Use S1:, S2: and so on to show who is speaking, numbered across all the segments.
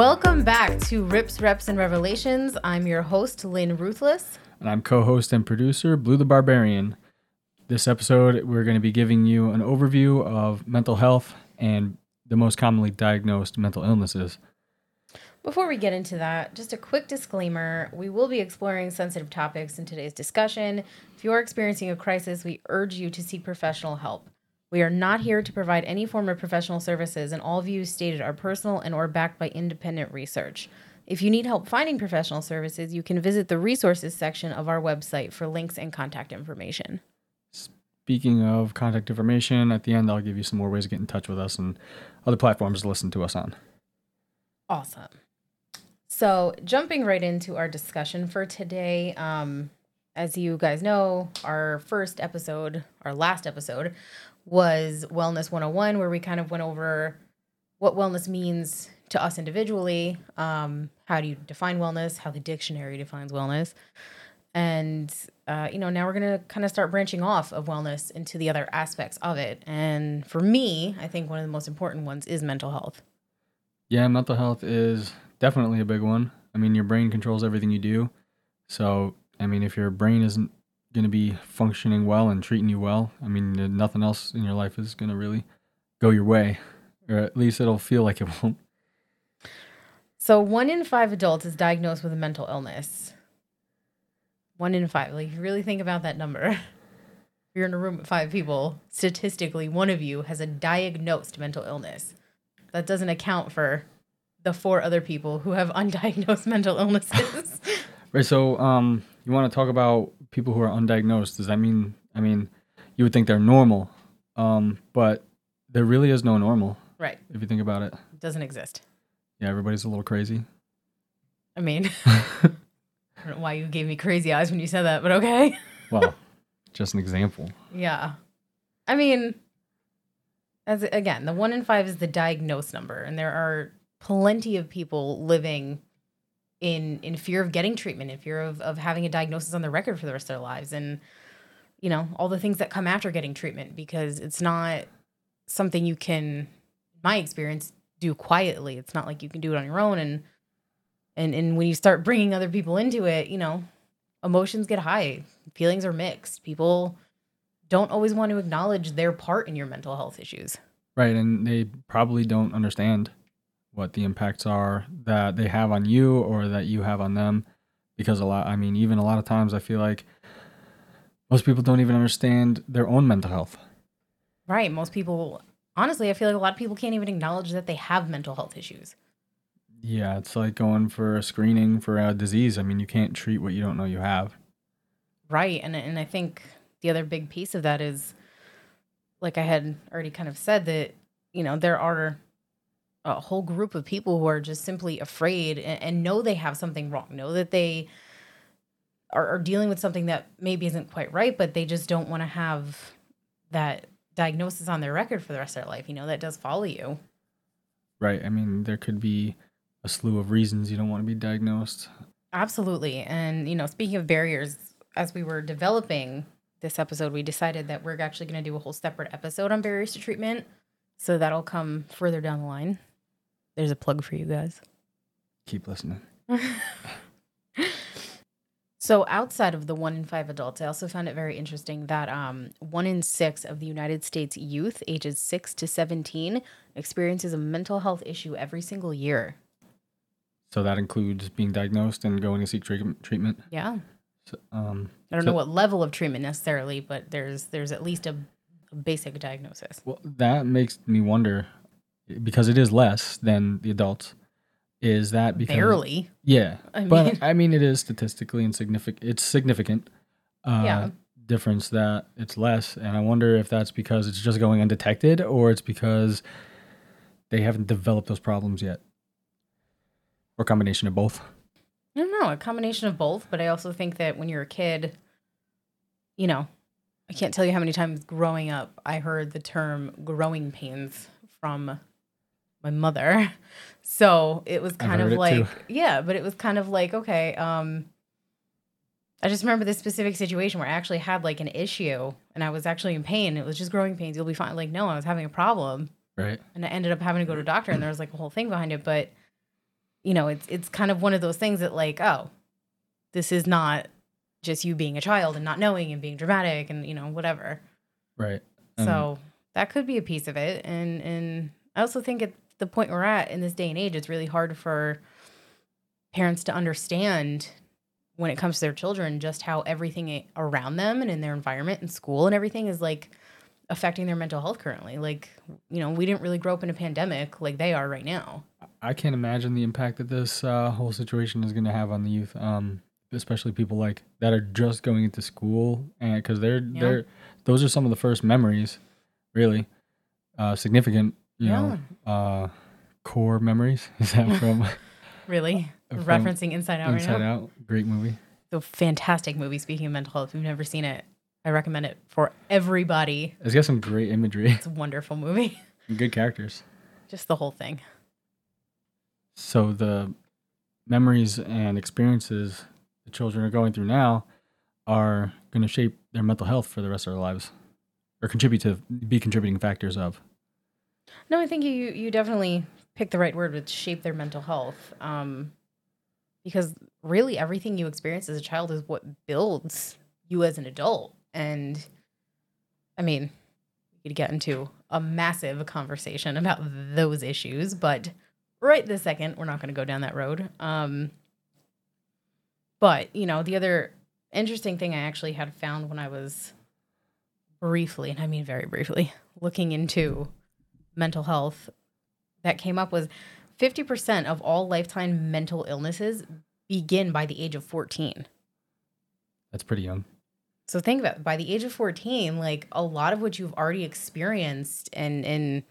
S1: Welcome back to Rips, Reps, and Revelations. I'm your host, Lynn Ruthless.
S2: And I'm co host and producer, Blue the Barbarian. This episode, we're going to be giving you an overview of mental health and the most commonly diagnosed mental illnesses.
S1: Before we get into that, just a quick disclaimer we will be exploring sensitive topics in today's discussion. If you are experiencing a crisis, we urge you to seek professional help. We are not here to provide any form of professional services, and all views stated are personal and or backed by independent research. If you need help finding professional services, you can visit the resources section of our website for links and contact information.
S2: Speaking of contact information, at the end, I'll give you some more ways to get in touch with us and other platforms to listen to us on.
S1: Awesome. So, jumping right into our discussion for today, um, as you guys know, our first episode, our last episode, was Wellness 101, where we kind of went over what wellness means to us individually. Um, how do you define wellness? How the dictionary defines wellness. And, uh, you know, now we're going to kind of start branching off of wellness into the other aspects of it. And for me, I think one of the most important ones is mental health.
S2: Yeah, mental health is definitely a big one. I mean, your brain controls everything you do. So, I mean, if your brain isn't going to be functioning well and treating you well, I mean, nothing else in your life is going to really go your way, or at least it'll feel like it won't.
S1: So, one in five adults is diagnosed with a mental illness. One in five. Like, if you really think about that number, if you're in a room with five people, statistically, one of you has a diagnosed mental illness. That doesn't account for the four other people who have undiagnosed mental illnesses.
S2: right. So, um, you want to talk about people who are undiagnosed? Does that mean? I mean, you would think they're normal, um, but there really is no normal.
S1: Right.
S2: If you think about it,
S1: it doesn't exist.
S2: Yeah, everybody's a little crazy.
S1: I mean, I don't know why you gave me crazy eyes when you said that, but okay.
S2: well, just an example.
S1: Yeah. I mean, as again, the one in five is the diagnosed number, and there are plenty of people living in in fear of getting treatment, in fear of, of having a diagnosis on the record for the rest of their lives, and you know all the things that come after getting treatment because it's not something you can, in my experience, do quietly. It's not like you can do it on your own, and and and when you start bringing other people into it, you know, emotions get high, feelings are mixed. People don't always want to acknowledge their part in your mental health issues.
S2: Right, and they probably don't understand what the impacts are that they have on you or that you have on them because a lot I mean even a lot of times I feel like most people don't even understand their own mental health.
S1: Right, most people honestly I feel like a lot of people can't even acknowledge that they have mental health issues.
S2: Yeah, it's like going for a screening for a disease. I mean, you can't treat what you don't know you have.
S1: Right, and and I think the other big piece of that is like I had already kind of said that you know there are a whole group of people who are just simply afraid and, and know they have something wrong, know that they are, are, dealing with something that maybe isn't quite right, but they just don't want to have that diagnosis on their record for the rest of their life. You know, that does follow you.
S2: Right. I mean, there could be a slew of reasons you don't want to be diagnosed.
S1: Absolutely. And, you know, speaking of barriers, as we were developing this episode, we decided that we're actually going to do a whole separate episode on barriers to treatment. So that'll come further down the line. There's a plug for you guys.
S2: Keep listening.
S1: so outside of the one in five adults, I also found it very interesting that um, one in six of the United States youth ages six to 17 experiences a mental health issue every single year.
S2: So that includes being diagnosed and going to seek treatment.
S1: Yeah.
S2: So, um,
S1: I don't
S2: so,
S1: know what level of treatment necessarily, but there's there's at least a, a basic diagnosis.
S2: Well, that makes me wonder because it is less than the adults. Is that because
S1: barely?
S2: Yeah, I mean, but I mean it is statistically insignificant. It's significant. Uh, yeah. Difference that it's less, and I wonder if that's because it's just going undetected, or it's because they haven't developed those problems yet, or combination of both.
S1: I don't know, a combination of both. But I also think that when you're a kid, you know, I can't tell you how many times growing up I heard the term growing pains from my mother. So it was kind of like, yeah, but it was kind of like, okay, um, I just remember this specific situation where I actually had like an issue and I was actually in pain. It was just growing pains. You'll be fine. Like, no, I was having a problem.
S2: Right.
S1: And I ended up having to go to a doctor and there was like a whole thing behind it. But you know, it's it's kind of one of those things that like, oh, this is not just you being a child and not knowing and being dramatic and you know whatever.
S2: Right. And
S1: So that could be a piece of it. And and I also think at the point we're at in this day and age, it's really hard for parents to understand when it comes to their children just how everything around them and in their environment and school and everything is like affecting their mental health currently. Like, you know, we didn't really grow up in a pandemic like they are right now.
S2: I can't imagine the impact that this uh, whole situation is going to have on the youth, um, especially people like that are just going into school, and because they're
S1: Yeah.
S2: they're those are some of the first memories, really, uh, significant, you know, uh, core memories. Is that from
S1: Really?
S2: From
S1: Referencing Inside Out
S2: Inside
S1: right now.
S2: Out? Great movie.
S1: The fantastic movie, speaking of mental health. If you've never seen it, I recommend it for everybody.
S2: It's got some great imagery,
S1: It's a wonderful movie.
S2: good characters.
S1: Just the whole thing.
S2: So the memories and experiences the children are going through now are going to shape their mental health for the rest of their lives, or contribute to be contributing factors of.
S1: No, I think you you definitely picked the right word with shape their mental health. Um, because really everything you experience as a child is what builds you as an adult. And I mean, we could get into a massive conversation about those issues, but right this second, we're not going to go down that road. Um, but you know, the other interesting thing I actually had found when I was briefly, and I mean very briefly, looking into mental health that came up was 50% of all lifetime mental illnesses begin by the age of 14.
S2: That's pretty young.
S1: So think about it. by the age of 14, like a lot of what you've already experienced and and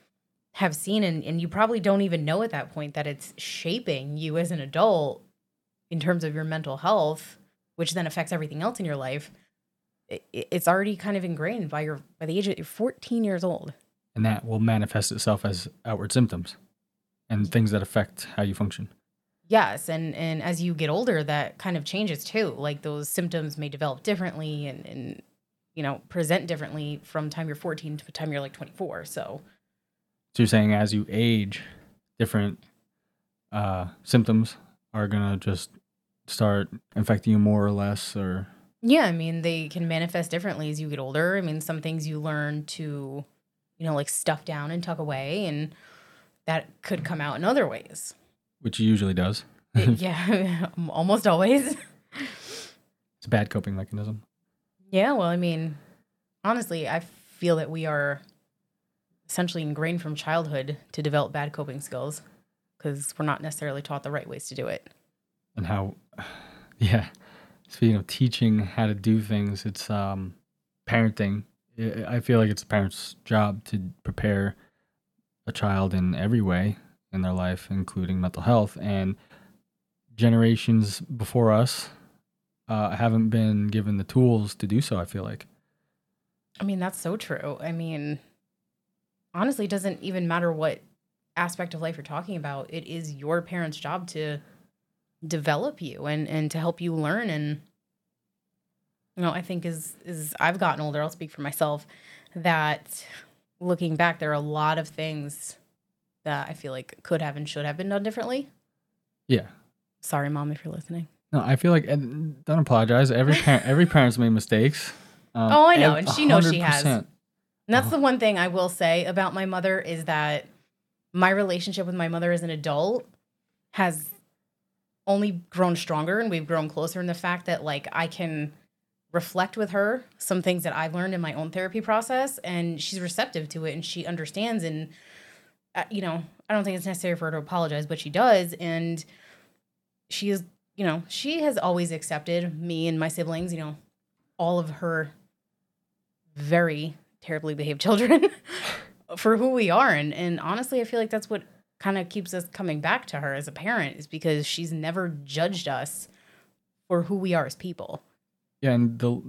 S1: have seen and, and you probably don't even know at that point that it's shaping you as an adult in terms of your mental health, which then affects everything else in your life. It, it's already kind of ingrained by your by the age of you're 14 years old.
S2: And that will manifest itself as outward symptoms and things that affect how you function.
S1: Yes, and and as you get older, that kind of changes too. Like those symptoms may develop differently and and you know present differently from time you're 14 to the time you're like 24. So
S2: So you're saying as you age, different uh, symptoms are going to just start infecting you more or less, or
S1: yeah, I mean they can manifest differently as you get older. I mean some things you learn to you know like stuff down and tuck away, and that could come out in other ways.
S2: which usually does.
S1: Yeah, almost always.
S2: It's a bad coping mechanism.
S1: Yeah, well, I mean, honestly, I feel that we are essentially ingrained from childhood to develop bad coping skills because we're not necessarily taught the right ways to do it.
S2: and how yeah speaking of teaching how to do things it's um parenting I- feel like it's a parent's job to prepare a child in every way in their life including mental health and generations before us uh, haven't been given the tools to do so i feel like
S1: I mean, that's so true. I mean, honestly, it doesn't even matter what aspect of life you're talking about. It is your parents' job to develop you and and to help you learn and you know, I think as as I've gotten older, I'll speak for myself that looking back there are a lot of things that I feel like could have and should have been done differently.
S2: yeah
S1: Sorry mom if you're listening.
S2: no i feel like and don't apologize every parent every parent's made mistakes um,
S1: Oh, I know, and she knows she has. And that's
S2: Uh-huh.
S1: the one thing I will say about my mother is that my relationship with my mother as an adult has only grown stronger and we've grown closer in the fact that like I can reflect with her some things that I've learned in my own therapy process and she's receptive to it and she understands and uh, you know, I don't think it's necessary for her to apologize, but she does and she is, you know, she has always accepted me and my siblings, you know, all of her very terribly behaved children for who we are and and honestly I feel like that's what kind of keeps us coming back to her as a parent is because she's never judged us for who we are as people.
S2: Yeah, and the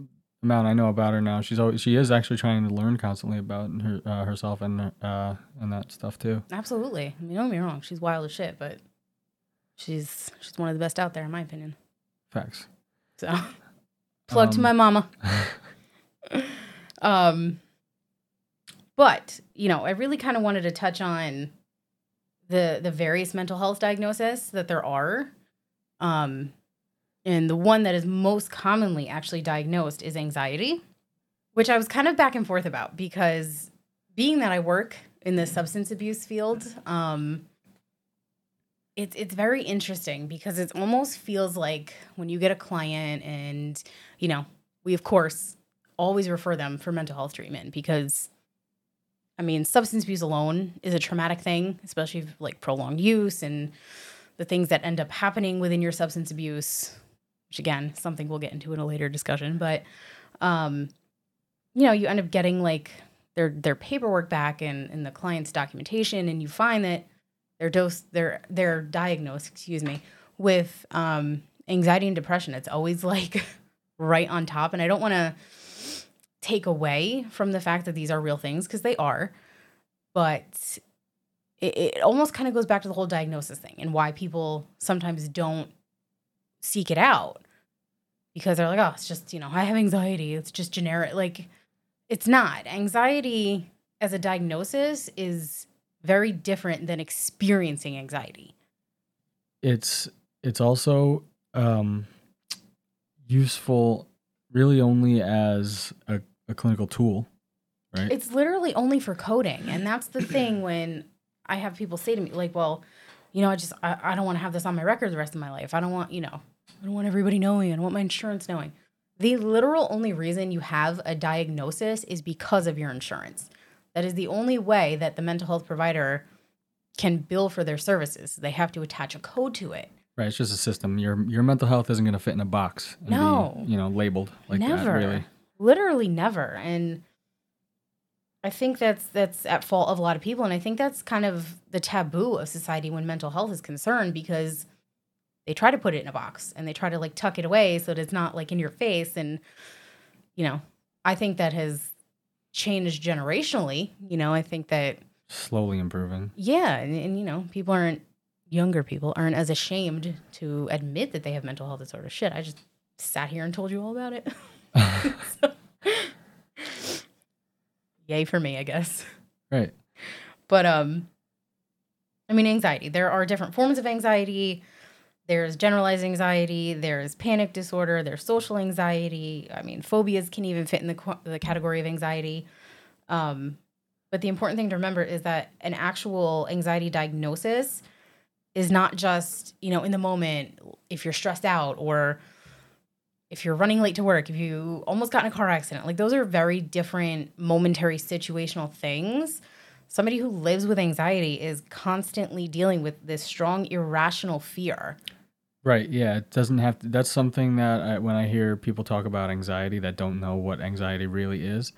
S2: amount I know about her now, she's always she is actually trying to learn constantly about her uh, herself and uh and that stuff too.
S1: Absolutely. I mean, don't get me wrong, she's wild as shit, but she's she's one of the best out there in my opinion.
S2: Facts.
S1: So plug to
S2: Um,
S1: my mama. um but, you know, I really kind of wanted to touch on the the various mental health diagnoses that there are. Um, and the one that is most commonly actually diagnosed is anxiety, which I was kind of back and forth about because being that I work in the substance abuse field, um, it's it's very interesting because it almost feels like when you get a client and you know we of course always refer them for mental health treatment because I mean substance abuse alone is a traumatic thing, especially like prolonged use and the things that end up happening within your substance abuse, which again something we'll get into in a later discussion, but um, you know you end up getting like their their paperwork back and, and the client's documentation and you find that they're dose they're they're diagnosed excuse me with um, anxiety and depression. It's always like right on top and i don't want to take away from the fact that these are real things because they are but it, it almost kind of goes back to the whole diagnosis thing and why people sometimes don't seek it out because they're like oh it's just you know i have anxiety it's just generic like it's not anxiety as a diagnosis is very different than experiencing anxiety.
S2: It's it's also um, useful really only as a, a clinical tool, right?
S1: It's literally only for coding. And that's the thing when I have people say to me, like, well, you know, I just, I, I don't want to have this on my record the rest of my life. I don't want, you know, I don't want everybody knowing. I don't want my insurance knowing. The literal only reason you have a diagnosis is because of your insurance. That is the only way that the mental health provider can bill for their services. They have to attach a code to it.
S2: Right, it's just a system. Your your mental health isn't going to fit in a box. And
S1: no,
S2: be, you know, labeled like
S1: never,
S2: that. Really,
S1: literally never. And I think that's that's at fault of a lot of people, and I think that's kind of the taboo of society when mental health is concerned because they try to put it in a box and they try to like tuck it away so that it's not like in your face. And you know, I think that has changed generationally. You know, I think that
S2: slowly improving.
S1: Yeah, and, and, you know, people aren't younger people aren't as ashamed to admit that they have mental health disorder. Shit, I just sat here and told you all about it. so, yay for me, I guess.
S2: Right.
S1: But um I mean anxiety. There are different forms of anxiety. There's generalized anxiety, there's panic disorder, there's social anxiety. I mean, phobias can even fit in the, the category of anxiety. Um, but the important thing to remember is that an actual anxiety diagnosis is not just, you know, in the moment, if you're stressed out or if you're running late to work, if you almost got in a car accident. Like, those are very different momentary situational things somebody who lives with anxiety is constantly dealing with this strong irrational fear
S2: Right. Yeah. It doesn't have to. That's something that I, when I hear people talk about anxiety that don't know what anxiety really is,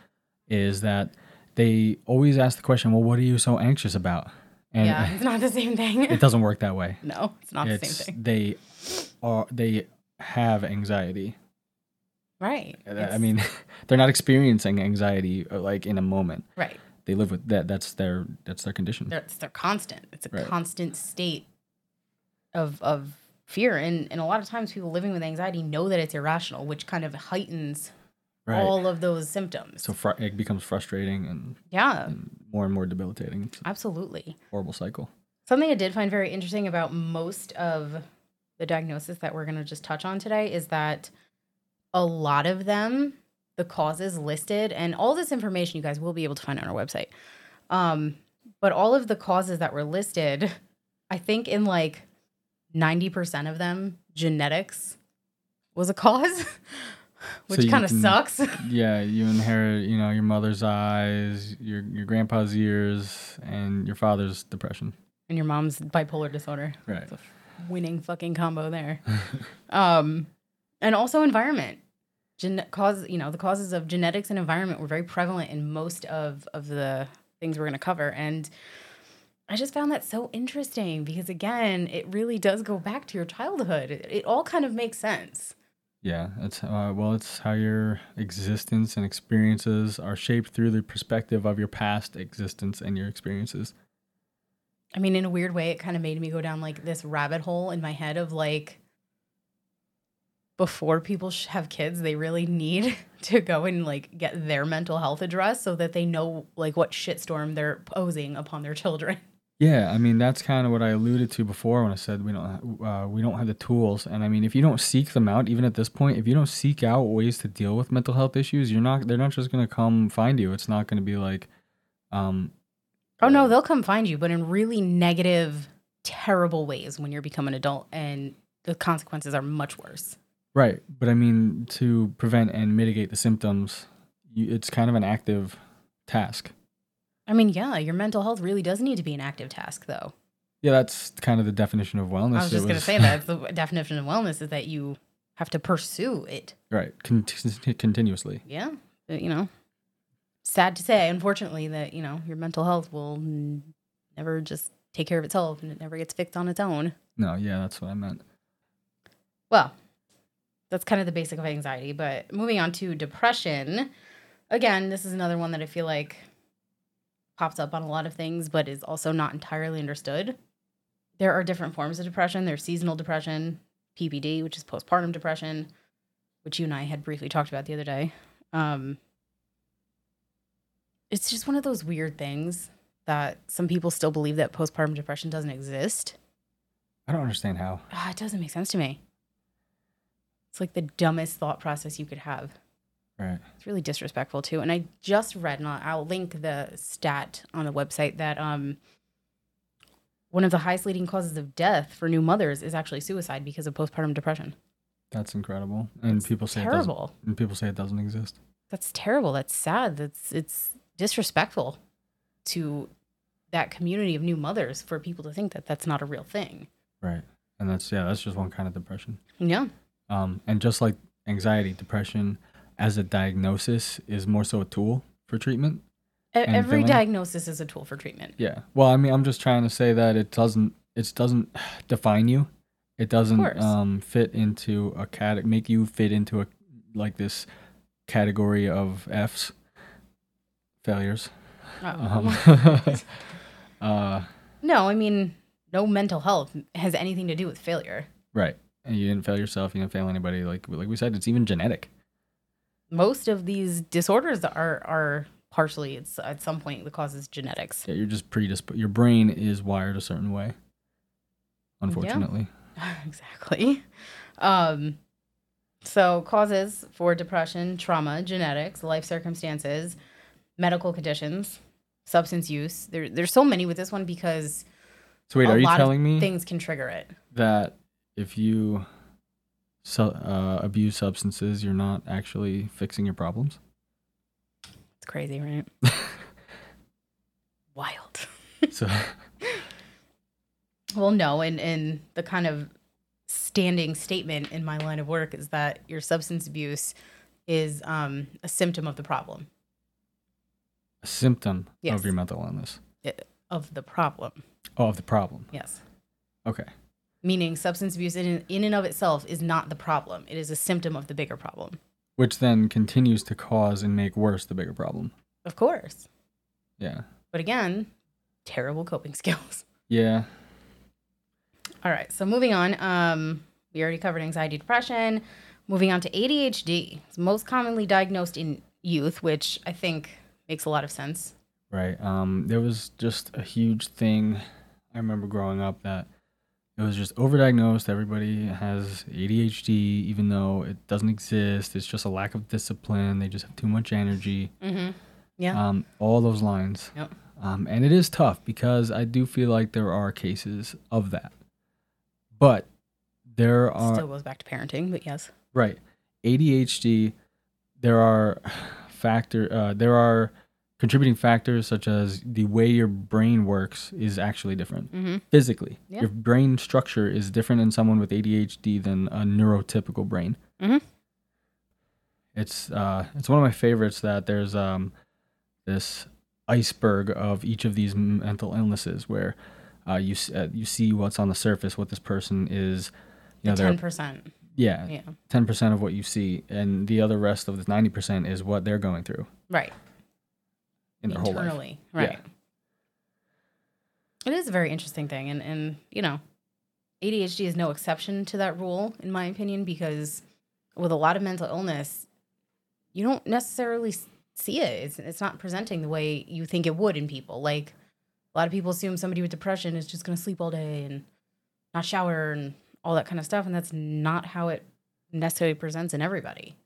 S2: is that they always ask the question, well, what are you so anxious about?
S1: And yeah, it's not the same thing.
S2: it doesn't work that way.
S1: No, it's not it's, the same thing.
S2: They are, they have anxiety.
S1: Right.
S2: I mean, they're not experiencing anxiety uh, like in a moment.
S1: Right.
S2: They live with that. That's their, that's their condition.
S1: it's their constant. It's a right. constant state of, of fear. And and a lot of times people living with anxiety know that it's irrational, which kind of heightens right. all of those symptoms.
S2: So fr- it becomes frustrating and
S1: yeah,
S2: and more and more debilitating.
S1: Absolutely.
S2: Horrible cycle.
S1: Something I did find very interesting about most of the diagnosis that we're going to just touch on today is that a lot of them, the causes listed, and all this information you guys will be able to find on our website. Um, but all of the causes that were listed, I think in like 90% of them, genetics was a cause, which so kind of sucks.
S2: yeah, you inherit, you know, your mother's eyes, your your grandpa's ears, and your father's depression.
S1: And your mom's bipolar disorder.
S2: Right.
S1: winning fucking combo there. um, and also environment. Gen- cause, you know, the causes of genetics and environment were very prevalent in most of of the things we're going to cover. And I just found that so interesting because again, it really does go back to your childhood. It, it all kind of makes sense.
S2: Yeah, it's uh, well, it's how your existence and experiences are shaped through the perspective of your past existence and your experiences.
S1: I mean, in a weird way, it kind of made me go down like this rabbit hole in my head of like, before people have kids, they really need to go and like get their mental health addressed so that they know like what shitstorm they're posing upon their children.
S2: Yeah, I mean that's kind of what I alluded to before when I said we don't uh, we don't have the tools, and I mean if you don't seek them out, even at this point, if you don't seek out ways to deal with mental health issues, you're not they're not just gonna come find you. It's not gonna be like, um,
S1: Oh no, they'll come find you, but in really negative, terrible ways when you're become an adult, and the consequences are much worse.
S2: right. But I mean to prevent and mitigate the symptoms, you, it's kind of an active task.
S1: I mean, yeah, your mental health really does need to be an active task, though.
S2: Yeah, that's kind of the definition of wellness.
S1: I was just going to say that the definition of wellness is that you have to pursue it.
S2: right con- continuously.
S1: Yeah, you know, sad to say, unfortunately, that you know your mental health will n- never just take care of itself and it never gets fixed on its own.
S2: No, yeah, that's what I meant.
S1: Well, that's kind of the basic of anxiety. But moving on to depression, again, this is another one that I feel like pops up on a lot of things, but is also not entirely understood. There are different forms of depression. There's seasonal depression, PPD, which is postpartum depression, which you and I had briefly talked about the other day. Um, it's just one of those weird things that some people still believe that postpartum depression doesn't exist.
S2: I don't understand how.
S1: Ah, it doesn't make sense to me. It's like the dumbest thought process you could have.
S2: Right.
S1: It's really disrespectful too. And I just read, and I'll, I'll link the stat on the website that um, one of the highest leading causes of death for new mothers is actually suicide because of postpartum depression.
S2: That's incredible. And
S1: It's
S2: people say it doesn't,
S1: terrible.
S2: and people say it doesn't exist.
S1: That's terrible. That's sad. That's it's disrespectful to that community of new mothers for people to think that that's not a real thing.
S2: Right. And that's yeah, that's just one kind of depression.
S1: Yeah.
S2: Um, and just like anxiety, depression as a diagnosis is more so a tool for treatment.
S1: Every
S2: feeling?
S1: diagnosis is a tool for treatment.
S2: Yeah. Well, I mean, I'm just trying to say that it doesn't it doesn't define you. It doesn't um fit into a cat make you fit into a like this category of Fs failures.
S1: Oh,
S2: Um, uh
S1: No, I mean, no mental health has anything to do with failure.
S2: right. And you didn't fail yourself, you didn't fail anybody like like we said it's even genetic.
S1: Most of these disorders are are partially it's at some point the cause is genetics.
S2: Yeah, you're just predisposed. Your brain is wired a certain way. Unfortunately.
S1: exactly. Um so causes for depression, trauma, genetics, life circumstances, medical conditions, substance use. There, there's so many with this one because
S2: So wait, are you telling me
S1: things can trigger it.
S2: that if you su- uh, abuse substances, you're not actually fixing your problems?
S1: It's crazy, right? Wild.
S2: So
S1: Well, no, and and the kind of standing statement in my line of work is that your substance abuse is um, a symptom of the problem
S2: a symptom
S1: Yes.
S2: of your mental illness.
S1: of the problem.
S2: Oh, of the problem.
S1: Yes,
S2: Okay.
S1: Meaning substance abuse in in and of itself is not the problem. It is a symptom of the bigger problem.
S2: Which then continues to cause and make worse the bigger problem.
S1: Of course,
S2: Yeah.
S1: but again, terrible coping skills.
S2: Yeah.
S1: All right, so moving on. Um, we already covered anxiety, depression. Moving on to ADHD. It's most commonly diagnosed in youth, which I think makes a lot of sense.
S2: Right. Um, there was just a huge thing. I remember growing up that it was just overdiagnosed. Everybody has ADHD, even though it doesn't exist. It's just a lack of discipline. They just have too much energy.
S1: Mm-hmm. Yeah.
S2: Um, all those lines.
S1: Yep.
S2: Um, and it is tough because I do feel like there are cases of that. But there are
S1: Still goes back to parenting, but yes.
S2: Right. ADHD, there are factor uh, there are contributing factors such as the way your brain works is actually different
S1: Mm-hmm.
S2: physically.
S1: Yeah.
S2: Your brain structure is different in someone with ADHD than a neurotypical brain.
S1: Mhm.
S2: It's uh it's one of my favorites that there's um this iceberg of each of these mental illnesses where uh, you uh, you see what's on the surface, what this person is, you know,
S1: ten percent.
S2: yeah,
S1: Yeah.
S2: ten percent of what you see, and the other rest of the ninety percent is what they're going through
S1: Right.
S2: In their whole life.
S1: Internally. Right.
S2: Yeah.
S1: It is a very interesting thing. And and you know, ADHD is no exception to that rule, in my opinion, because with a lot of mental illness, you don't necessarily see it. It's it's not presenting the way you think it would in people. Like A lot of people assume somebody with depression is just going to sleep all day and not shower and all that kind of stuff. And that's not how it necessarily presents in everybody.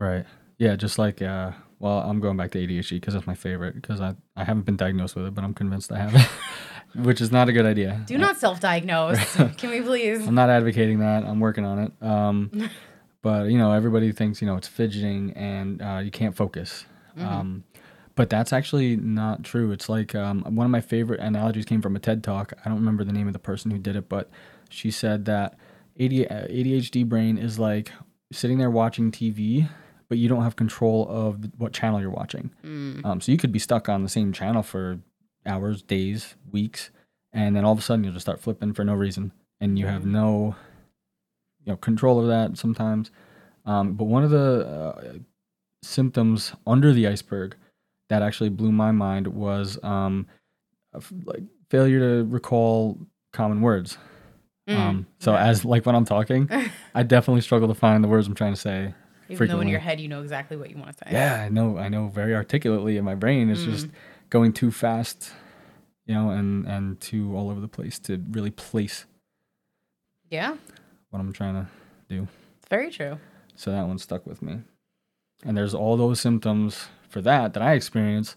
S2: Right. Yeah, just like uh well, I'm going back to ADHD because that's my favorite because I, I haven't been diagnosed with it, but I'm convinced I have it, which is not a good idea.
S1: Do not self diagnose. Can we please?
S2: I'm not advocating that. I'm working on it. Um, but you know, everybody thinks you know it's fidgeting and uh, you can't focus.
S1: Mm-hmm.
S2: Um, but that's actually not true. It's like um, one of my favorite analogies came from a TED talk. I don't remember the name of the person who did it, but she said that ADHD brain is like sitting there watching TV, but you don't have control of what channel you're watching.
S1: Mm.
S2: Um, so you could be stuck on the same channel for hours, days, weeks, and then all of a sudden you'll just start flipping for no reason, and you have no, you know, control of that sometimes. Um, but one of the uh, symptoms under the iceberg that actually blew my mind was um, f- like failure to recall common words.
S1: Mm.
S2: Um, so as like when I'm talking, I definitely struggle to find the words I'm trying to say.
S1: Even though in your head you know exactly what you want to say.
S2: Yeah, I know. I know very articulately in my brain. It's just mm. going too fast, you know, and and too all over the place to really place
S1: Yeah.
S2: what I'm trying to do.
S1: It's very true.
S2: So that one stuck with me. And there's all those symptoms for that that I experience.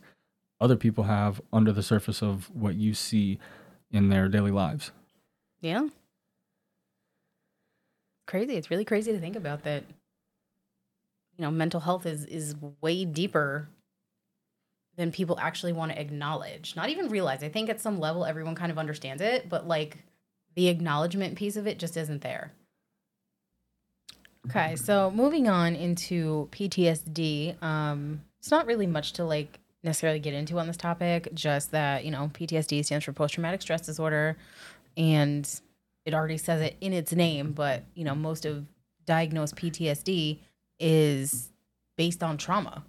S2: Other people have under the surface of what you see in their daily lives.
S1: Yeah. Crazy. It's really crazy to think about that. You know, mental health is is way deeper than people actually want to acknowledge. Not even realize. I think at some level everyone kind of understands it, but like the acknowledgement piece of it just isn't there. Okay, so moving on into PTSD. Um, it's not really much to like necessarily get into on this topic, just that, you know, PTSD stands for post traumatic stress disorder and it already says it in its name, but you know, most of diagnosed PTSD is based on trauma,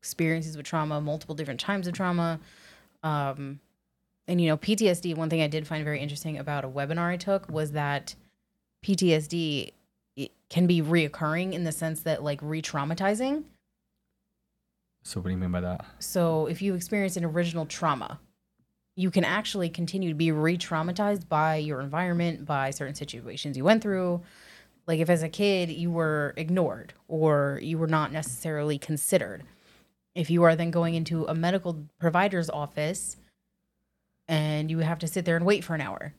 S1: experiences with trauma, multiple different times of trauma. Um, and you know, PTSD, one thing I did find very interesting about a webinar I took was that PTSD can be reoccurring in the sense that like re-traumatizing.
S2: So what do you mean by that?
S1: So if you experience an original trauma, you can actually continue to be re-traumatized by your environment, by certain situations you went through. Like if as a kid you were ignored or you were not necessarily considered. If you are then going into a medical provider's office and you have to sit there and wait for an hour,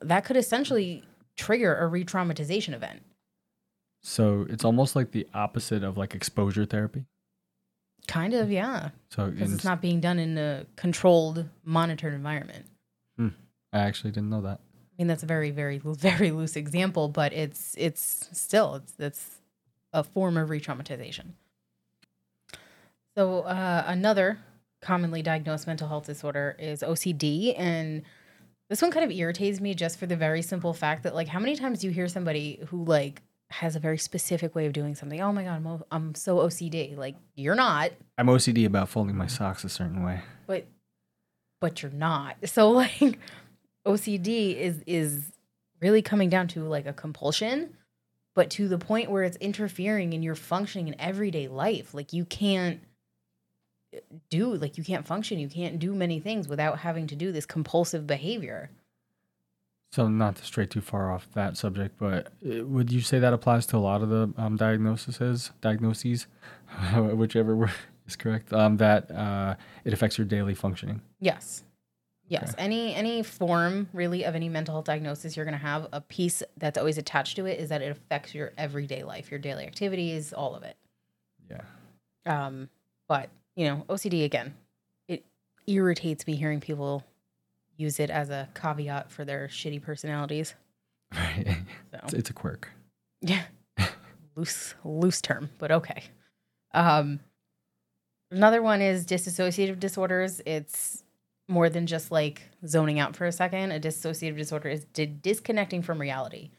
S1: that could essentially trigger a re-traumatization event.
S2: So it's almost like the opposite of like exposure therapy.
S1: Kind of, yeah.
S2: So
S1: Because it's not being done in a controlled, monitored environment. Hmm.
S2: I actually didn't know that.
S1: I mean, that's a very, very, very loose example, but it's it's still it's it's a form of re-traumatization. So uh, another commonly diagnosed mental health disorder is OCD, and this one kind of irritates me just for the very simple fact that like, how many times do you hear somebody who like has a very specific way of doing something? Oh my god, I'm, o- I'm so OCD. Like you're not,
S2: I'm OCD about folding my socks a certain way.
S1: but but you're not. So like OCD is is really coming down to like a compulsion, but to the point where it's interfering in your functioning in everyday life. Like you can't do like you can't function, you can't do many things without having to do this compulsive behavior.
S2: So not to stray too far off that subject, but uh, would you say that applies to a lot of the um, diagnoses, diagnoses, whichever word is correct? Um, that uh, it affects your daily functioning.
S1: Yes. Yes.
S2: Okay.
S1: Any any form really of any mental health diagnosis you're gonna have, a piece that's always attached to it is that it affects your everyday life, your daily activities, all of it.
S2: Yeah.
S1: Um, but you know, OCD again, it irritates me hearing people use it as a caveat for their shitty personalities.
S2: Right.
S1: So
S2: It's, it's a quirk.
S1: yeah, loose loose term, but okay. Um, another one is dissociative disorders. It's more than just like zoning out for a second. A dissociative disorder is di- disconnecting from reality.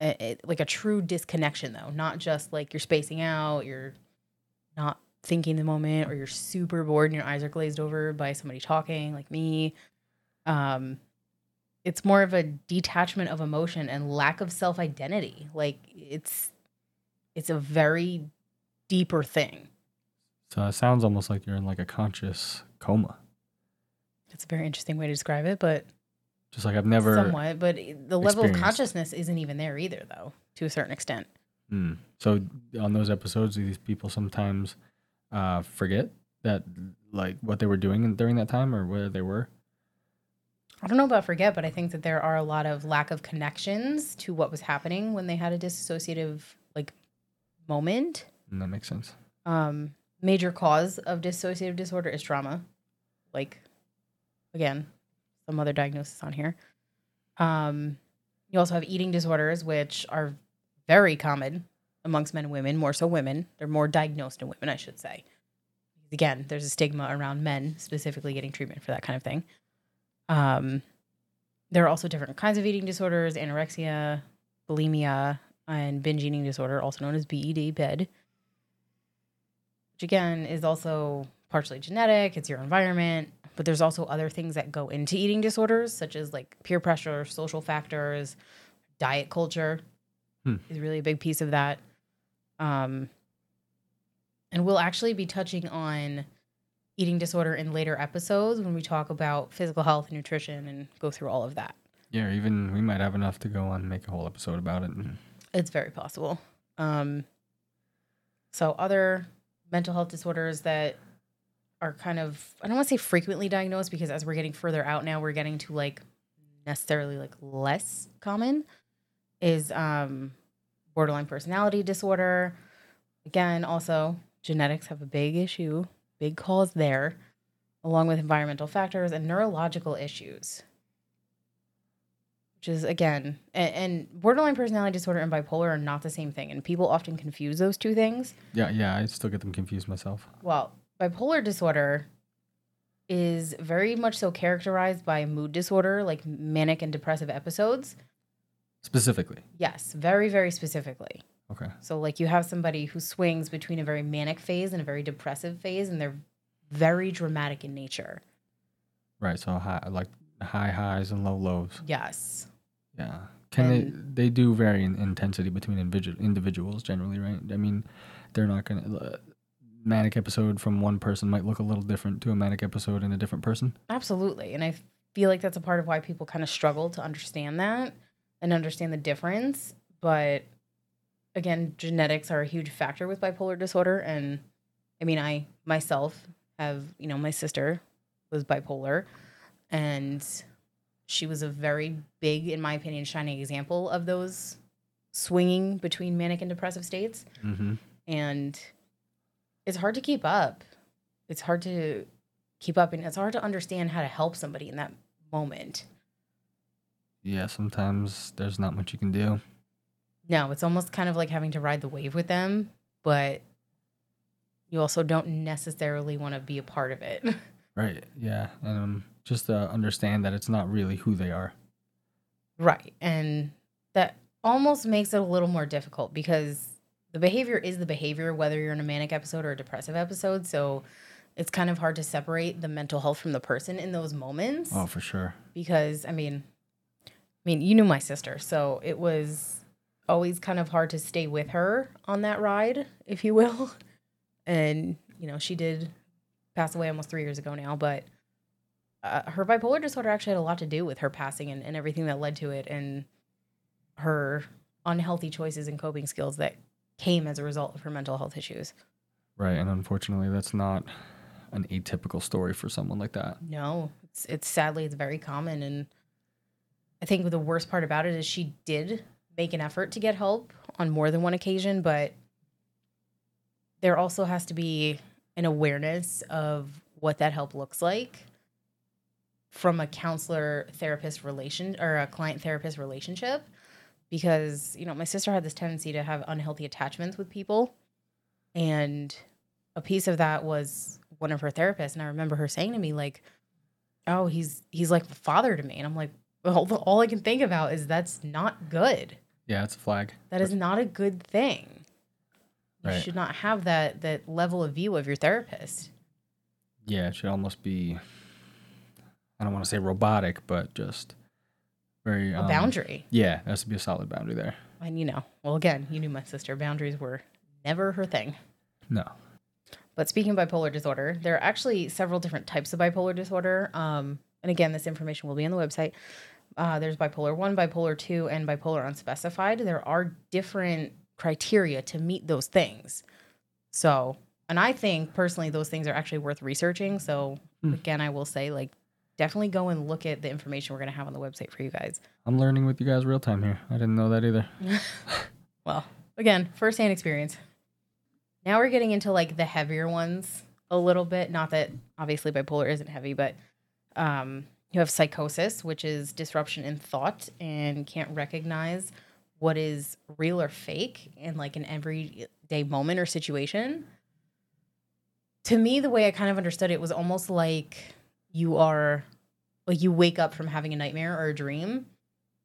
S1: It- it- like a true disconnection, though, not just like you're spacing out, you're not thinking the moment, or you're super bored and your eyes are glazed over by somebody talking, like me. Um, it's more of a detachment of emotion and lack of self identity. Like it's it's a very deeper thing.
S2: So it sounds almost like you're in like a conscious coma.
S1: It's a very interesting way to describe it, but
S2: Just like I've never.
S1: somewhat. But the level of consciousness isn't even there either, though, to a certain extent.
S2: Mm. So on those episodes, these people sometimes uh, forget that like what they were doing during that time or where they were.
S1: I don't know about forget, but I think that there are a lot of lack of connections to what was happening when they had a dissociative like moment.
S2: And that makes sense.
S1: Um, major cause of dissociative disorder is trauma. Like, again, some other diagnosis on here. Um, you also have eating disorders, which are very common amongst men and women, more so women. They're more diagnosed in women, I should say. Again, there's a stigma around men specifically getting treatment for that kind of thing. Um, there are also different kinds of eating disorders anorexia, bulimia, and binge eating disorder, also known as BED, BED which again is also partially genetic, it's your environment, but there's also other things that go into eating disorders, such as like peer pressure, social factors, diet culture
S2: Hmm.
S1: is really a big piece of that. Um, and we'll actually be touching on eating disorder in later episodes when we talk about physical health and nutrition and go through all of that.
S2: Yeah, even we might have enough to go on and make a whole episode about it.
S1: It's very possible. Um, so other mental health disorders that are kind of I don't want to say frequently diagnosed because as we're getting further out now, we're getting to like necessarily like less common is um, borderline personality disorder. Again, also genetics have a big issue, big cause there, along with environmental factors and neurological issues which is again and, and borderline personality disorder and bipolar are not the same thing and people often confuse those two things
S2: yeah, yeah, I still get them confused myself.
S1: well bipolar disorder is very much so characterized by mood disorder like manic and depressive episodes
S2: Specifically.
S1: yes very very specifically
S2: Okay.
S1: so like you have somebody who swings between a very manic phase and a very depressive phase and they're very dramatic in nature
S2: Right. So high, like high highs and low lows.
S1: yes
S2: Yeah. Can
S1: And-
S2: they? They do vary in intensity between individual individuals generally, right? I mean, they're not gonna. Manic episode from one person might look a little different to a manic episode in a different person.
S1: Absolutely. And I feel like that's a part of why people kind of struggle to understand that and understand the difference. But again, genetics are a huge factor with bipolar disorder. And I mean, I myself have, you know, my sister was bipolar and she was a very big, in my opinion, shining example of those swinging between manic and depressive states
S2: Mm-hmm.
S1: and it's hard to keep up. It's hard to keep up, and it's hard to understand how to help somebody in that moment.
S2: Yeah. Sometimes there's not much you can do.
S1: No, it's almost kind of like having to ride the wave with them, but you also don't necessarily want to be a part of it.
S2: Right. Yeah. And um, just to understand that it's not really who they are.
S1: right. And that almost makes it a little more difficult because the behavior is the behavior, whether you're in a manic episode or a depressive episode. So it's kind of hard to separate the mental health from the person in those moments.
S2: Oh, for sure.
S1: because I mean, I mean, you knew my sister, so it was always kind of hard to stay with her on that ride, if you will. And you know, she did pass away almost three years ago now, but uh, her bipolar disorder actually had a lot to do with her passing and, and everything that led to it, and her unhealthy choices and coping skills that came as a result of her mental health issues.
S2: Right. And unfortunately, that's not an atypical story for someone like that.
S1: No, it's it's sadly it's very common, and I think the worst part about it is she did make an effort to get help on more than one occasion, but there also has to be an awareness of what that help looks like from a counselor therapist relation or a client therapist relationship because you know my sister had this tendency to have unhealthy attachments with people and a piece of that was one of her therapists and i remember her saying to me like oh he's he's like a father to me and i'm like well all i can think about is that's not good
S2: Yeah, it's a flag.
S1: that is not a good thing you
S2: Right.
S1: should not have that that level of view of your therapist
S2: Yeah, it should almost be. I don't want to say robotic, but just very
S1: a
S2: um,
S1: boundary
S2: Yeah, there has to be a solid boundary there.
S1: and you know well again you knew my sister boundaries were never her thing
S2: No.
S1: But speaking of bipolar disorder, there are actually several different types of bipolar disorder. Um, and again, this information will be on the website. Uh, there's bipolar one, bipolar two, and bipolar unspecified. There are different criteria to meet those things. So, and I think personally, those things are actually worth researching. So,
S2: Hmm.
S1: again, I will say, like, definitely go and look at the information we're going to have on the website for you guys.
S2: I'm learning with you guys real time here. I didn't know that either.
S1: Well, again, firsthand experience. Now we're getting into like the heavier ones a little bit. Not that obviously bipolar isn't heavy, but um, you have psychosis, which is disruption in thought and can't recognize what is real or fake in like an everyday moment or situation. To me, the way I kind of understood it was almost like you are like you wake up from having a nightmare or a dream,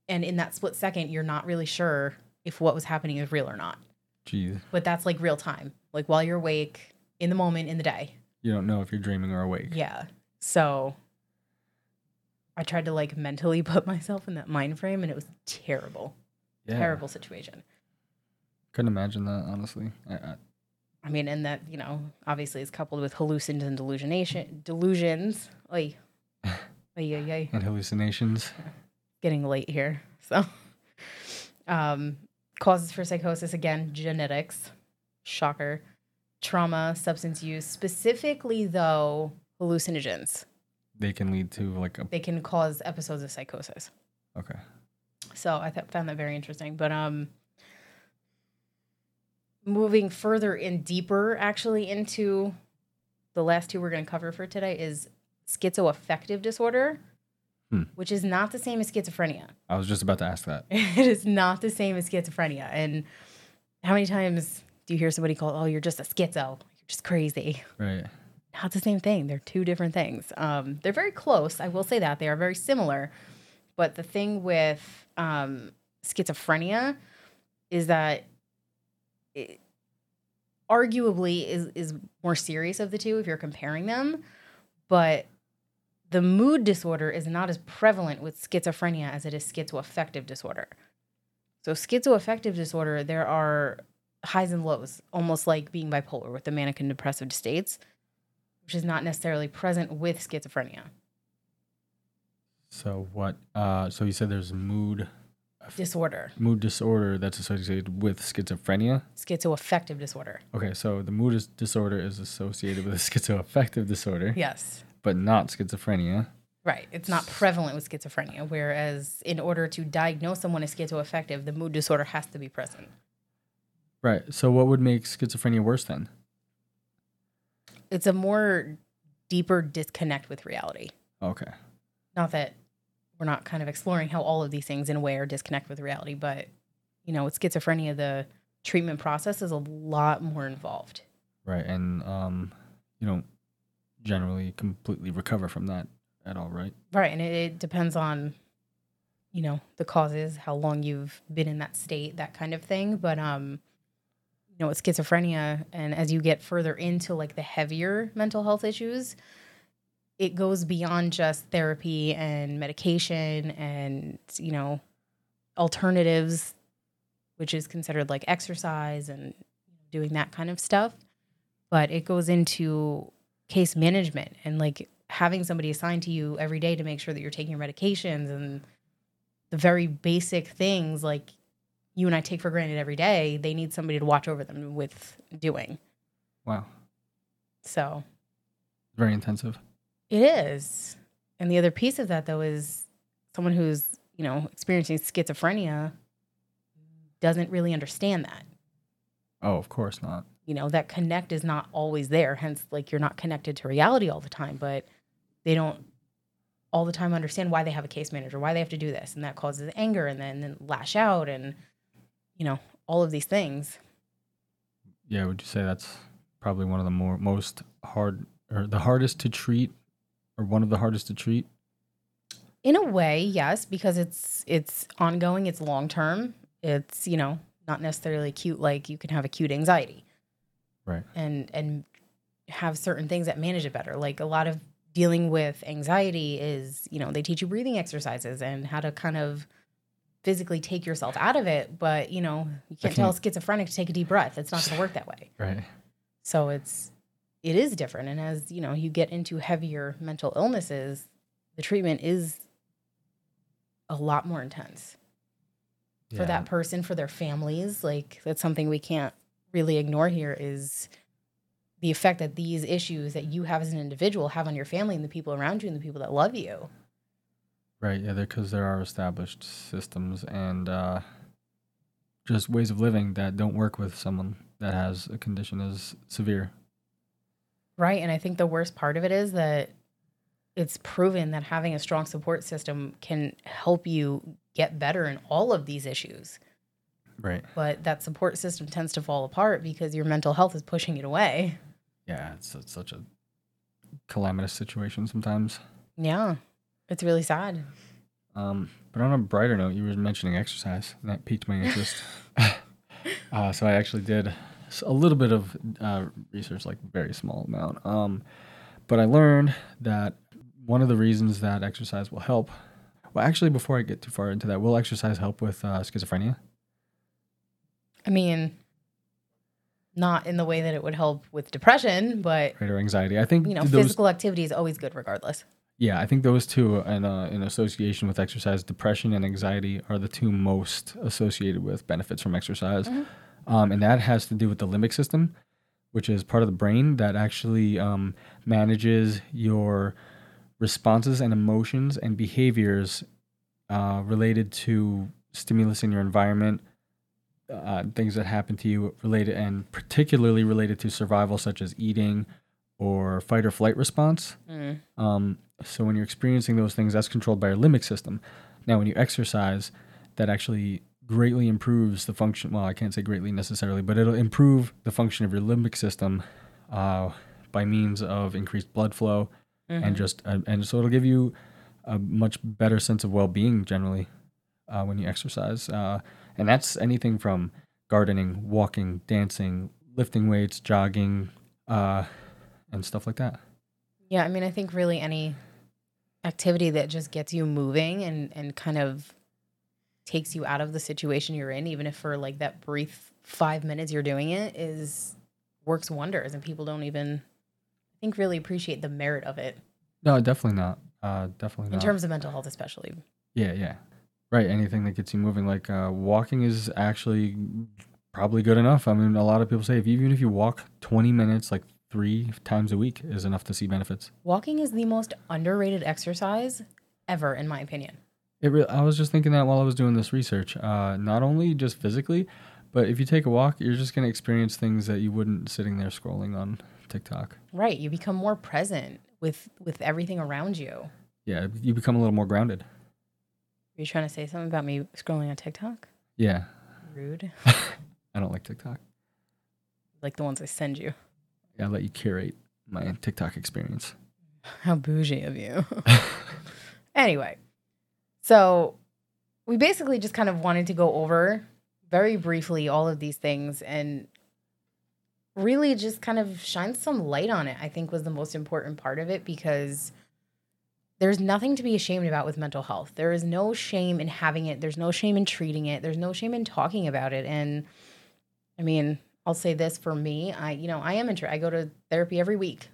S1: and in that split second, you're not really sure if what was happening is real or not.
S2: Jeez.
S1: But that's like real time, like while you're awake in the moment in the day.
S2: You don't know if you're dreaming or awake.
S1: Yeah. So I tried to like mentally put myself in that mind frame and it was terrible.
S2: Yeah.
S1: Terrible situation.
S2: Couldn't imagine that, honestly. I, I,
S1: I mean, and that, you know, obviously is coupled with hallucinations and delusionation delusions. Oy. Oy, oy, oy.
S2: and hallucinations.
S1: Getting late here. So um causes for psychosis again, genetics. Shocker. Trauma, substance use, specifically though hallucinogens.
S2: They can lead to like a.
S1: They can cause episodes of psychosis.
S2: Okay.
S1: So I th- found that very interesting. But um, moving further and deeper, actually, into the last two we're going to cover for today is schizoaffective disorder,
S2: Hmm.
S1: which is not the same as schizophrenia.
S2: I was just about to ask that.
S1: it is not the same as schizophrenia. And how many times do you hear somebody call, "Oh, you're just a schizo. You're just crazy."
S2: Right.
S1: not the same thing. They're two different things. Um, they're very close. I will say that they are very similar. But the thing with um, schizophrenia is that it arguably is is more serious of the two if you're comparing them. But the mood disorder is not as prevalent with schizophrenia as it is schizoaffective disorder. So schizoaffective disorder, there are highs and lows, almost like being bipolar with the manic and depressive states which is not necessarily present with schizophrenia.
S2: So what? Uh, so you said there's mood
S1: Disorder,
S2: mood disorder that's associated with schizophrenia.
S1: schizoaffective disorder.
S2: Okay, so the mood is, disorder is associated with a schizoaffective disorder,
S1: Yes.
S2: but not schizophrenia.
S1: Right. It's not prevalent with schizophrenia, whereas in order to diagnose someone as schizoaffective, the mood disorder has to be present.
S2: Right. So what would make schizophrenia worse then?
S1: It's a more deeper disconnect with reality.
S2: Okay.
S1: Not that we're not kind of exploring how all of these things in a way are disconnect with reality, but you know, with schizophrenia, the treatment process is a lot more involved.
S2: Right. And um, you don't generally completely recover from that at all, right?
S1: Right. And it, it depends on, you know, the causes, how long you've been in that state, that kind of thing. But, um, you know, with schizophrenia, and as you get further into like the heavier mental health issues, it goes beyond just therapy and medication and, you know, alternatives, which is considered like exercise and doing that kind of stuff. But it goes into case management and like having somebody assigned to you every day to make sure that you're taking your medications and the very basic things like you and I take for granted every day, they need somebody to watch over them with doing.
S2: Wow.
S1: So
S2: Very intensive.
S1: It is. And the other piece of that though is someone who's, you know, experiencing schizophrenia doesn't really understand that.
S2: Oh, of course not.
S1: you know that connect is not always there hence like you're not connected to reality all the time but they don't all the time understand why they have a case manager why they have to do this and that causes anger and then, then lash out and you know all of these things
S2: Yeah, would you say that's probably one of the more most hard or the hardest to treat or one of the hardest to treat?
S1: in a way yes because it's it's ongoing it's long term it's you know not necessarily acute like you can have acute anxiety
S2: Right.
S1: and and have certain things that manage it better like a lot of dealing with anxiety is you know they teach you breathing exercises and how to kind of physically take yourself out of it but you know you can't tell a schizophrenic to take a deep breath it's not going to work that way
S2: Right.
S1: so it's it is different. And as you know, you get into heavier mental illnesses, the treatment is a lot more intense for
S2: Yeah.
S1: that person, for their families. Like that's something we can't really ignore here is the effect that these issues that you have as an individual have on your family and the people around you and the people that love you.
S2: Right, yeah, because there are established systems and uh, just ways of living that don't work with someone that has a condition as severe.
S1: Right. And I think the worst part of it is that it's proven that having a strong support system can help you get better in all of these issues.
S2: Right.
S1: But that support system tends to fall apart because your mental health is pushing it away.
S2: Yeah, it's, it's such a calamitous situation sometimes.
S1: Yeah. It's really sad.
S2: Um, but on a brighter note, you were mentioning exercise, and that piqued my interest. uh, so I actually did a little bit of uh, research, like very small amount. Um, but I learned that one of the reasons that exercise will help. Well, actually, before I get too far into that, will exercise help with uh, schizophrenia?
S1: I mean, not in the way that it would help with depression, but
S2: Right, or anxiety? I think
S1: you know,
S2: those.
S1: physical activity is always good regardless.
S2: Yeah, I think those two, and uh, in association with exercise, depression and anxiety are the two most associated with benefits from exercise.
S1: Mhm.
S2: Um, and that has to do with the limbic system, which is part of the brain that actually um, manages your responses and emotions and behaviors uh, related to stimulus in your environment, uh, things that happen to you related and particularly related to survival, such as eating or fight or flight response.
S1: Mm.
S2: Um, so when you're experiencing those things, that's controlled by your limbic system. Now, when you exercise, that actually greatly improves the function. Well, I can't say greatly necessarily, but it'll improve the function of your limbic system uh, by means of increased blood flow and
S1: Mhm.
S2: just uh, and so it'll give you a much better sense of well-being generally uh, when you exercise. Uh, and that's anything from gardening, walking, dancing, lifting weights, jogging, uh, and stuff like that.
S1: Yeah, I mean, I think really any activity that just gets you moving and and kind of takes you out of the situation you're in, even if for like that brief five minutes you're doing it, is works wonders, and people don't even I think really appreciate the merit of it
S2: No, definitely not. Uh, definitely not.
S1: in terms of mental health, especially.
S2: yeah, yeah, right. Anything that gets you moving, like uh, walking, is actually probably good enough. I mean, a lot of people say if even if you walk twenty minutes, like three times a week, is enough to see benefits.
S1: Walking is the most underrated exercise ever, in my opinion.
S2: It. Re- I was just thinking that while I was doing this research. Uh, not only just physically, but if you take a walk, you're just gonna experience things that you wouldn't sitting there scrolling on TikTok.
S1: Right, you become more present with with everything around you.
S2: Yeah, you become a little more grounded.
S1: Are you trying to say something about me scrolling on TikTok?
S2: Yeah,
S1: Rude.
S2: I don't like TikTok.
S1: like the ones I send you.
S2: Yeah, I let you curate my TikTok experience.
S1: How bougie of you. anyway, so we basically just kind of wanted to go over very briefly all of these things and really just kind of shine some light on it, I think was the most important part of it because there's nothing to be ashamed about with mental health. There is no shame in having it, there's no shame in treating it, there's no shame in talking about it. And I mean, I'll say this for me, I you know, I am inter- I go to therapy every week.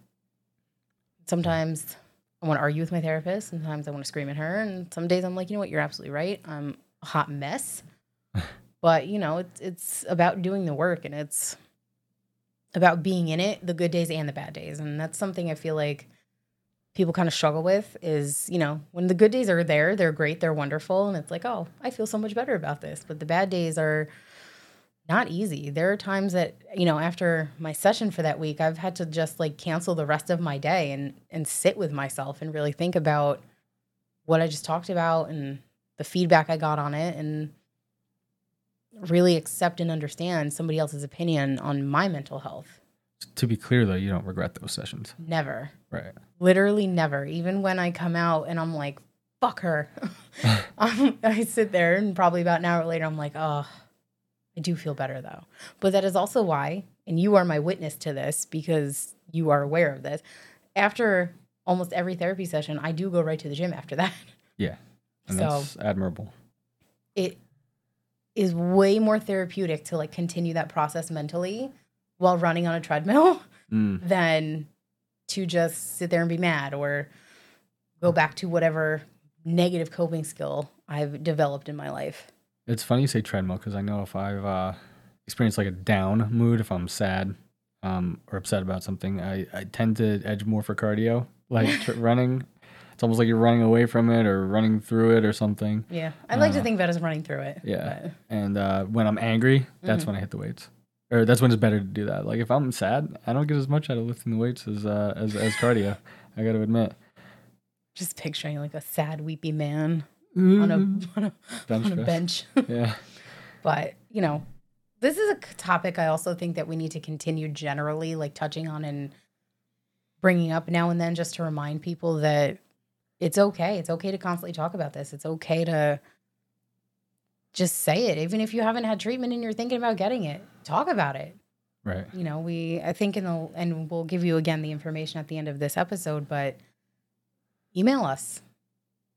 S1: Sometimes I want to argue with my therapist, sometimes I want to scream at her, and some days I'm like, you know what, you're absolutely right. I'm a hot mess. but, you know, it's it's about doing the work and it's about being in it, the good days and the bad days. And that's something I feel like people kind of struggle with is, you know, when the good days are there, they're great, they're wonderful, and it's like, oh, I feel so much better about this. But the bad days are not easy. There are times that, you know, after my session for that week, I've had to just like cancel the rest of my day and and sit with myself and really think about what I just talked about and the feedback I got on it and really accept and understand somebody else's opinion on my mental health.
S2: To be clear, though, you don't regret those sessions,
S1: Never.
S2: right?
S1: Literally never. Even when I come out and I'm like, fuck her. um, I sit there and probably about an hour later, I'm like, oh, I do feel better though. But that is also why, and you are my witness to this because you are aware of this. After almost every therapy session, I do go right to the gym after that.
S2: Yeah, and
S1: So-
S2: that's admirable.
S1: It is way more therapeutic to like continue that process mentally while running on a treadmill
S2: Mm.
S1: than to just sit there and be mad or go back to whatever negative coping skill I've developed in my life.
S2: It's funny you say treadmill because I know if I've uh, experienced like a down mood, if I'm sad um, or upset about something, I, I tend to edge more for cardio, like tr- running. It's almost like you're running away from it or running through it or something.
S1: Yeah. I like to
S2: Uh,
S1: think about it as running through it.
S2: yeah.
S1: but-
S2: And uh, when I'm angry, that's
S1: Mhm.
S2: when I hit the weights. Or that's when it's better to do that. Like if I'm sad, I don't get as much out of lifting the weights as uh, as, as cardio. I got to admit.
S1: just picturing like a sad, weepy man on a, mm-hmm. on a,
S2: Bench
S1: on a bench.
S2: yeah.
S1: but, you know, this is a topic I also think that we need to continue generally, like touching on and bringing up now and then just to remind people that it's okay. It's okay to constantly talk about this. It's okay to just say it. Even if you haven't had treatment and you're thinking about getting it, talk about it.
S2: Right.
S1: You know, we, I think in the, and we'll give you again the information at the end of this episode, but email us.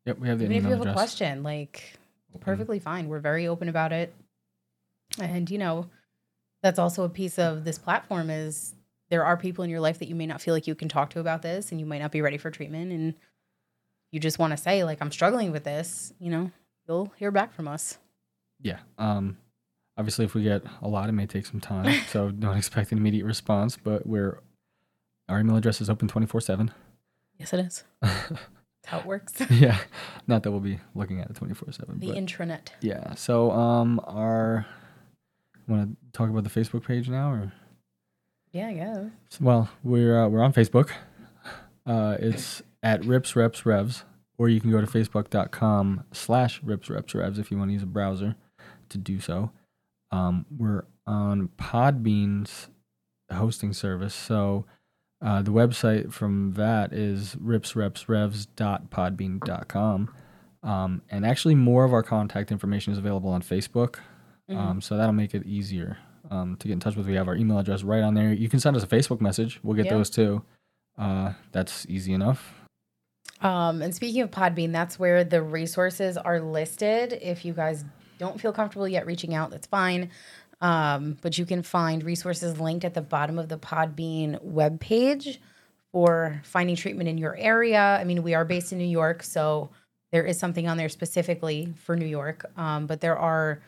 S2: Yep. We have the
S1: Even if you have a question, like perfectly fine. We're very open about it. And you know, that's also a piece of this platform is there are people in your life that you may not feel like you can talk to about this and you might not be ready for treatment and you just want to say like I'm struggling with this, you know, you'll hear back from us.
S2: Yeah. Um, obviously, if we get a lot, it may take some time, so don't expect an immediate response. But we're our email address is open twenty four seven.
S1: Yes, it is. How it works.
S2: Yeah, not that we'll be looking at it twenty four seven.
S1: the intranet.
S2: Yeah. So, um, our want to talk about the Facebook page now, or
S1: Yeah, yeah.
S2: well, we're uh, we're on Facebook. Uh, it's at Rips Reps Revs, or you can go to facebook.com slash Rips Reps Revs if you want to use a browser to do so. Um, we're on Podbean's hosting service, so uh, the website from that is ripsrepsrevs.podbean.com. Um, and actually, more of our contact information is available on Facebook.
S1: Mhm.
S2: Um, so that'll make it easier um, to get in touch with. We have our email address right on there. You can send us a Facebook message. We'll get
S1: Yeah.
S2: those too. Uh, that's easy enough.
S1: Um, and speaking of Podbean, that's where the resources are listed. If you guys don't feel comfortable yet reaching out, that's fine. Um, but you can find resources linked at the bottom of the Podbean webpage for finding treatment in your area. I mean, we are based in New York, so there is something on there specifically for New York. Um, but there are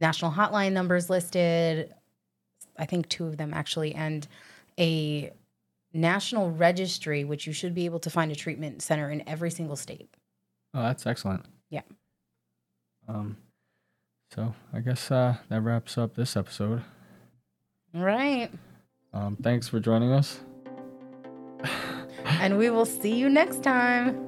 S1: national hotline numbers listed. I think two of them actually, and a national registry, which you should be able to find a treatment center in every single state.
S2: Oh, that's excellent.
S1: Yeah.
S2: Um, so I guess uh, that wraps up this episode.
S1: All right.
S2: Um, thanks for joining us.
S1: And we will see you next time.